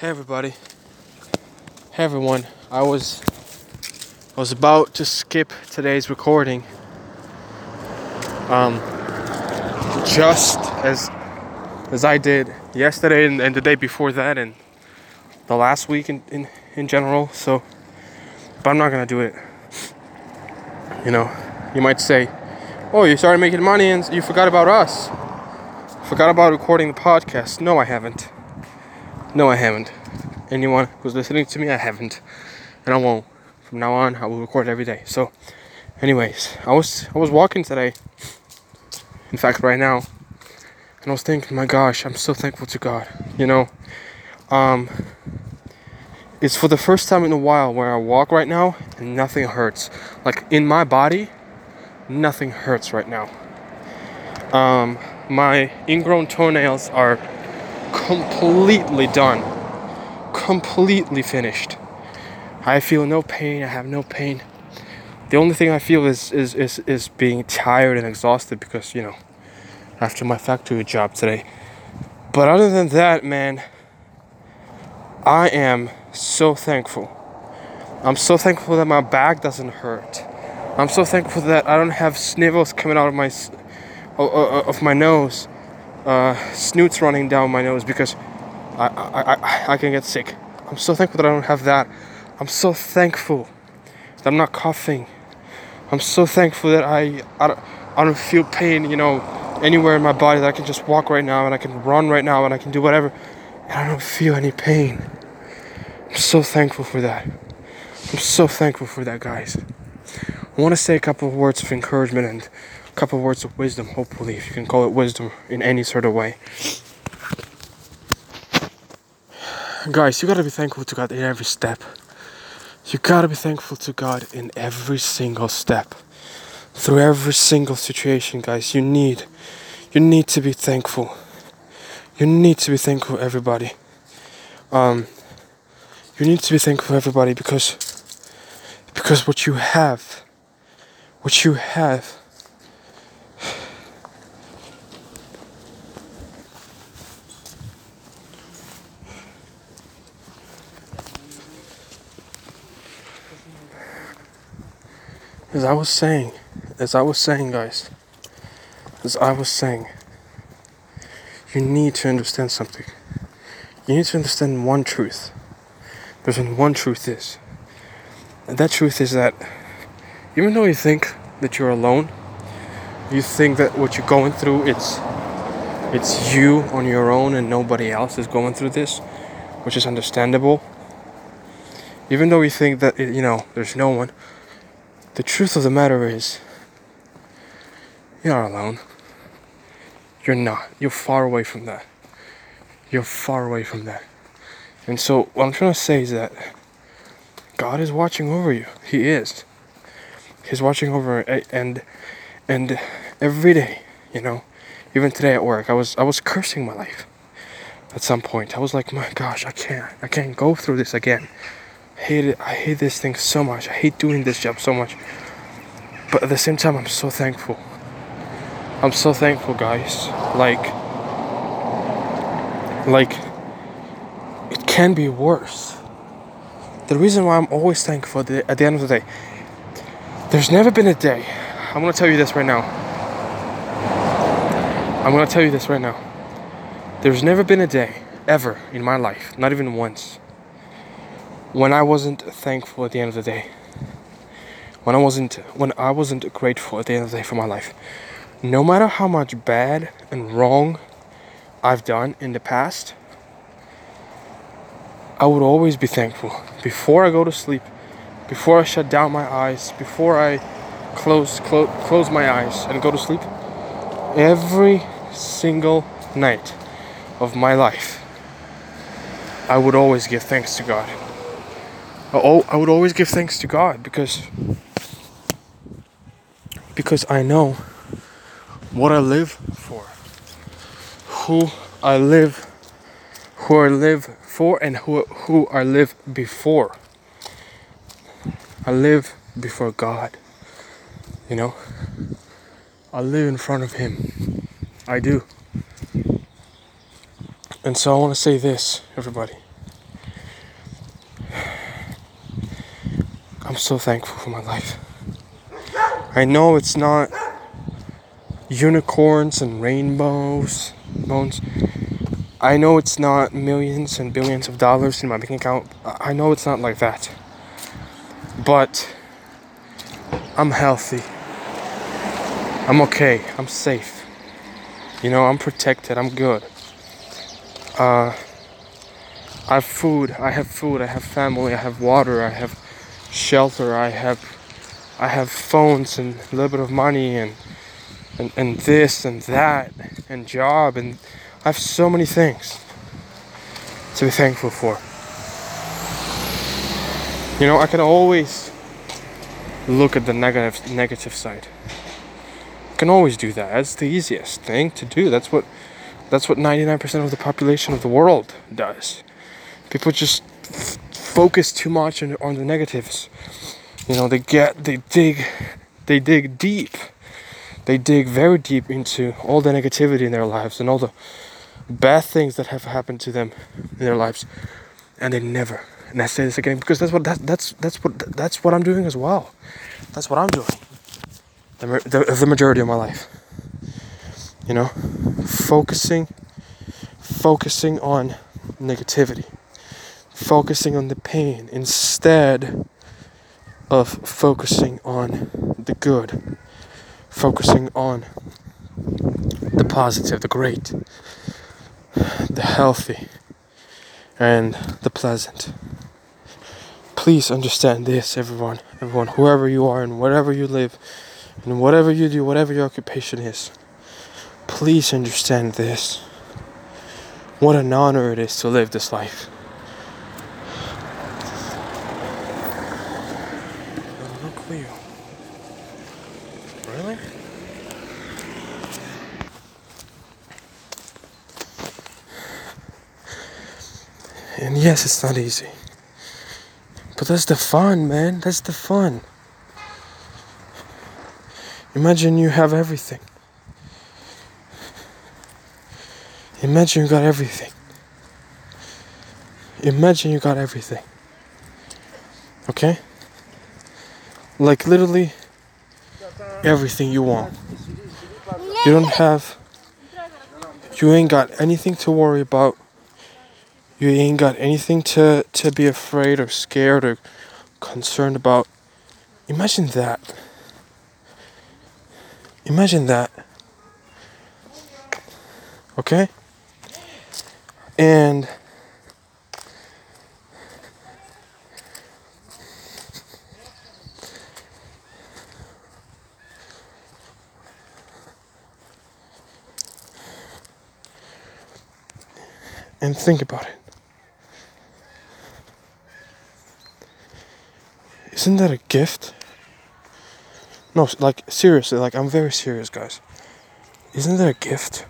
Hey everybody. Hey everyone. I was I was about to skip today's recording. Um just as as I did yesterday and, and the day before that and the last week in, in, in general, so but I'm not gonna do it. You know, you might say, Oh, you started making money and you forgot about us. Forgot about recording the podcast. No, I haven't. No, I haven't. Anyone who's listening to me, I haven't, and I won't. From now on, I will record every day. So, anyways, I was I was walking today. In fact, right now, and I was thinking, my gosh, I'm so thankful to God. You know, um, it's for the first time in a while where I walk right now and nothing hurts. Like in my body, nothing hurts right now. Um, my ingrown toenails are completely done. Completely finished. I feel no pain, I have no pain. The only thing I feel is is, is, is being tired and exhausted because, you know, after my factory job today. But other than that, man, I am so thankful. I'm so thankful that my back doesn't hurt. I'm so thankful that I don't have snivels coming out of my of my nose uh, snoots running down my nose because I, I, I, I can get sick. I'm so thankful that I don't have that. I'm so thankful that I'm not coughing. I'm so thankful that I, I, don't, I don't feel pain, you know, anywhere in my body that I can just walk right now and I can run right now and I can do whatever and I don't feel any pain. I'm so thankful for that. I'm so thankful for that, guys. I want to say a couple of words of encouragement and couple words of wisdom, hopefully, if you can call it wisdom in any sort of way. Guys, you gotta be thankful to God in every step. You gotta be thankful to God in every single step. Through every single situation, guys, you need you need to be thankful. You need to be thankful, everybody. Um, you need to be thankful, everybody, because because what you have, what you have As I was saying, as I was saying, guys, as I was saying, you need to understand something. You need to understand one truth. There's one truth is. And that truth is that even though you think that you're alone, you think that what you're going through it's it's you on your own and nobody else is going through this, which is understandable. Even though you think that you know there's no one, the truth of the matter is, you're alone. You're not. You're far away from that. You're far away from that. And so, what I'm trying to say is that God is watching over you. He is. He's watching over and and every day, you know, even today at work, I was I was cursing my life. At some point, I was like, my gosh, I can't, I can't go through this again hate it. I hate this thing so much. I hate doing this job so much. But at the same time, I'm so thankful. I'm so thankful, guys. Like, like, it can be worse. The reason why I'm always thankful at the end of the day, there's never been a day. I'm gonna tell you this right now. I'm gonna tell you this right now. There's never been a day, ever, in my life, not even once, when I wasn't thankful at the end of the day, when I wasn't when I wasn't grateful at the end of the day for my life, no matter how much bad and wrong I've done in the past, I would always be thankful before I go to sleep, before I shut down my eyes, before I close close close my eyes and go to sleep. Every single night of my life, I would always give thanks to God. I, I would always give thanks to God because because I know what I live for, who I live, who I live for, and who who I live before. I live before God. You know, I live in front of Him. I do. And so I want to say this, everybody. I'm so thankful for my life. I know it's not unicorns and rainbows, bones. I know it's not millions and billions of dollars in my bank account. I know it's not like that. But I'm healthy. I'm okay. I'm safe. You know, I'm protected. I'm good. Uh, I have food. I have food. I have family. I have water. I have shelter. I have I have phones and a little bit of money and and, and this and that and job and I have so many things to be thankful for. You know, I can always look at the negative negative side. I can always do that. That's the easiest thing to do. That's what that's what 99% of the population of the world does. People just focus too much on, on the negatives. You know, they get they dig they dig deep. They dig very deep into all the negativity in their lives and all the bad things that have happened to them in their lives and they never and I say this again because that's what that, that's that's what that's what I'm doing as well. That's what I'm doing. The, the, the majority of my life. You know, focusing focusing on negativity. Focusing on the pain instead of focusing on the good. Focusing on the positive, the great, the healthy, and the pleasant please understand this, everyone, everyone, whoever you are and wherever you live, and whatever you do, whatever your occupation is, please understand this. What an honor it is to live this life. Look you. Really? And yes, it's not easy. But that's the fun, man. That's the fun. Imagine you have everything. Imagine you got everything. Imagine you got everything. Okay? Like literally everything you want. You don't have. You ain't got anything to worry about you ain't got anything to, to be afraid or scared or concerned about. Imagine that. Imagine that. Okay? And and think about it. Isn't that a gift? No, like seriously, like I'm very serious, guys. Isn't that a gift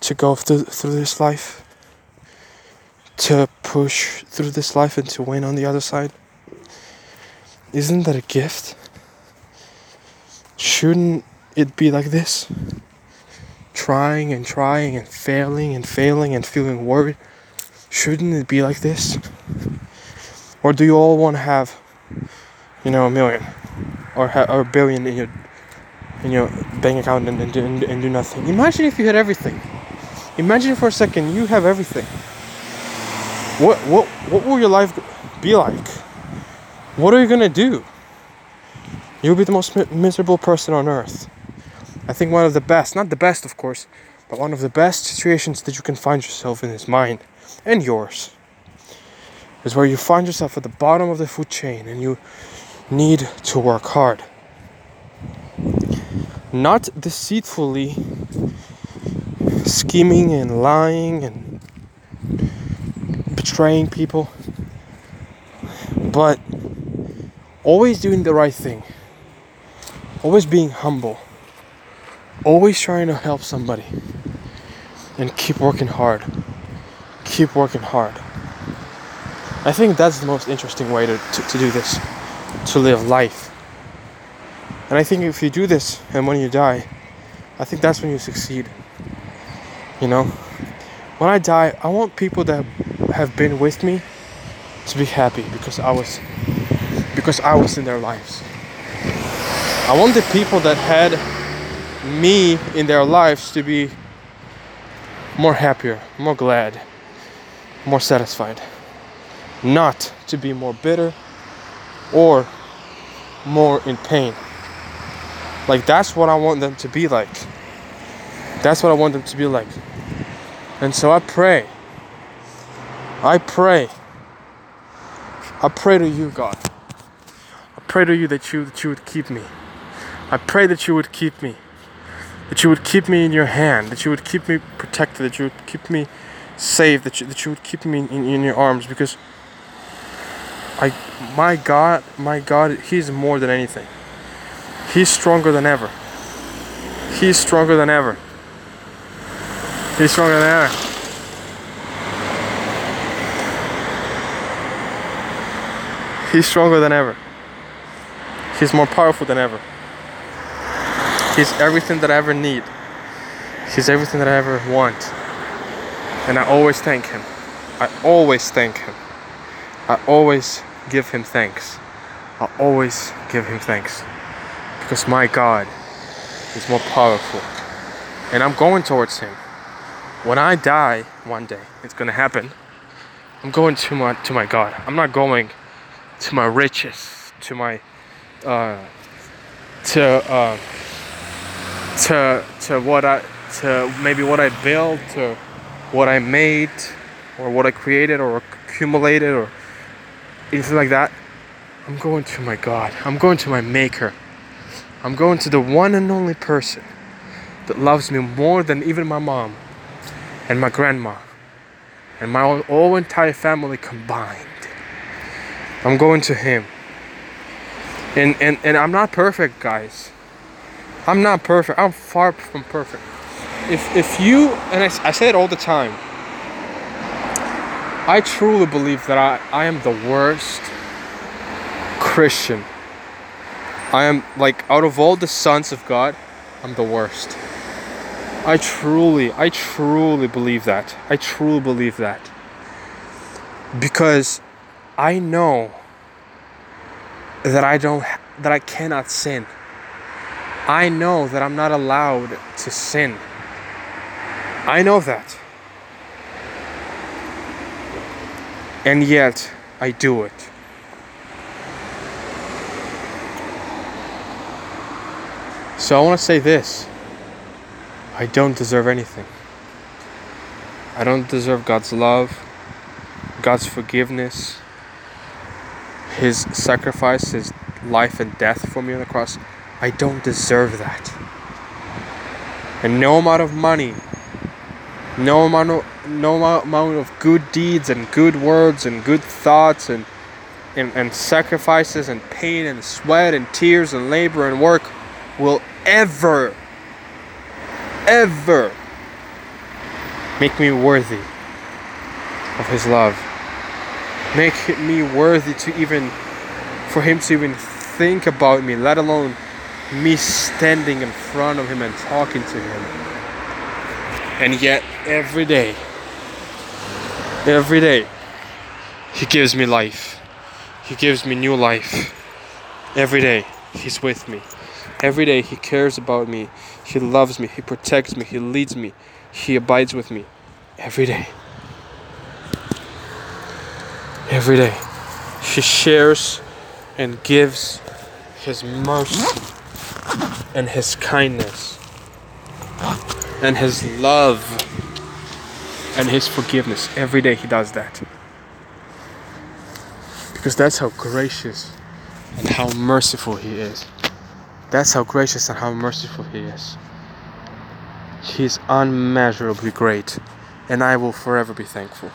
to go through through this life? To push through this life and to win on the other side? Isn't that a gift? Shouldn't it be like this? Trying and trying and failing and failing and feeling worried. Shouldn't it be like this? Or do you all want to have, you know, a million or, ha- or a billion in your in your bank account and, and, and, and do nothing? Imagine if you had everything. Imagine for a second you have everything. What what what will your life be like? What are you gonna do? You'll be the most mi- miserable person on earth. I think one of the best, not the best of course, but one of the best situations that you can find yourself in is mine and yours is where you find yourself at the bottom of the food chain and you need to work hard. Not deceitfully scheming and lying and betraying people, but always doing the right thing, always being humble, always trying to help somebody, and keep working hard. Keep working hard. I think that's the most interesting way to, to, to do this, to live life. And I think if you do this and when you die, I think that's when you succeed. You know? When I die, I want people that have been with me to be happy because I was because I was in their lives. I want the people that had me in their lives to be more happier, more glad, more satisfied. Not to be more bitter or more in pain. Like that's what I want them to be like. That's what I want them to be like. And so I pray. I pray. I pray to you, God. I pray to you that you that you would keep me. I pray that you would keep me. That you would keep me in your hand, that you would keep me protected, that you would keep me safe, that you, that you would keep me in, in your arms because I my God, my God, he's more than anything. He's stronger than ever. He's stronger than ever. He's stronger than ever. He's stronger than ever. He's more powerful than ever. He's everything that I ever need. He's everything that I ever want. And I always thank him. I always thank him. I always give him thanks. I'll always give him thanks. Because my God is more powerful. And I'm going towards him. When I die one day, it's gonna happen. I'm going to my to my God. I'm not going to my riches, to my uh, to uh, to to what I to maybe what I built, to what I made, or what I created, or accumulated, or anything like that. I'm going to my God. I'm going to my Maker. I'm going to the one and only person that loves me more than even my mom and my grandma and my whole entire family combined. I'm going to him. And, and, and I'm not perfect, guys. I'm not perfect. I'm far from perfect. If, if you, and I, I say it all the time, I truly believe that I, I am the worst Christian. I am, like, out of all the sons of God, I'm the worst. I truly, I truly believe that. I truly believe that. Because I know that I don't that I cannot sin. I know that I'm not allowed to sin. I know that. And yet I do it. So I want to say this. I don't deserve anything. I don't deserve God's love, God's forgiveness, His sacrifice, His life and death for me on the cross. I don't deserve that. And no amount of money, no amount of, no amount of good deeds and good words and good thoughts and, and, and sacrifices and pain and sweat and tears and labor and work will ever, ever make me worthy of His love. Make me worthy to even, for Him to even think about me, let alone me standing in front of Him and talking to Him. And yet, every day, every day, He gives me life. He gives me new life. Every day, He's with me. Every day, He cares about me. He loves me. He protects me. He leads me. He abides with me. Every day. Every day. He shares and gives His mercy and His kindness and His love and His forgiveness. Every day He does that. Because that's how gracious and how merciful He is. That's how gracious and how merciful He is. He is unmeasurably great, and I will forever be thankful.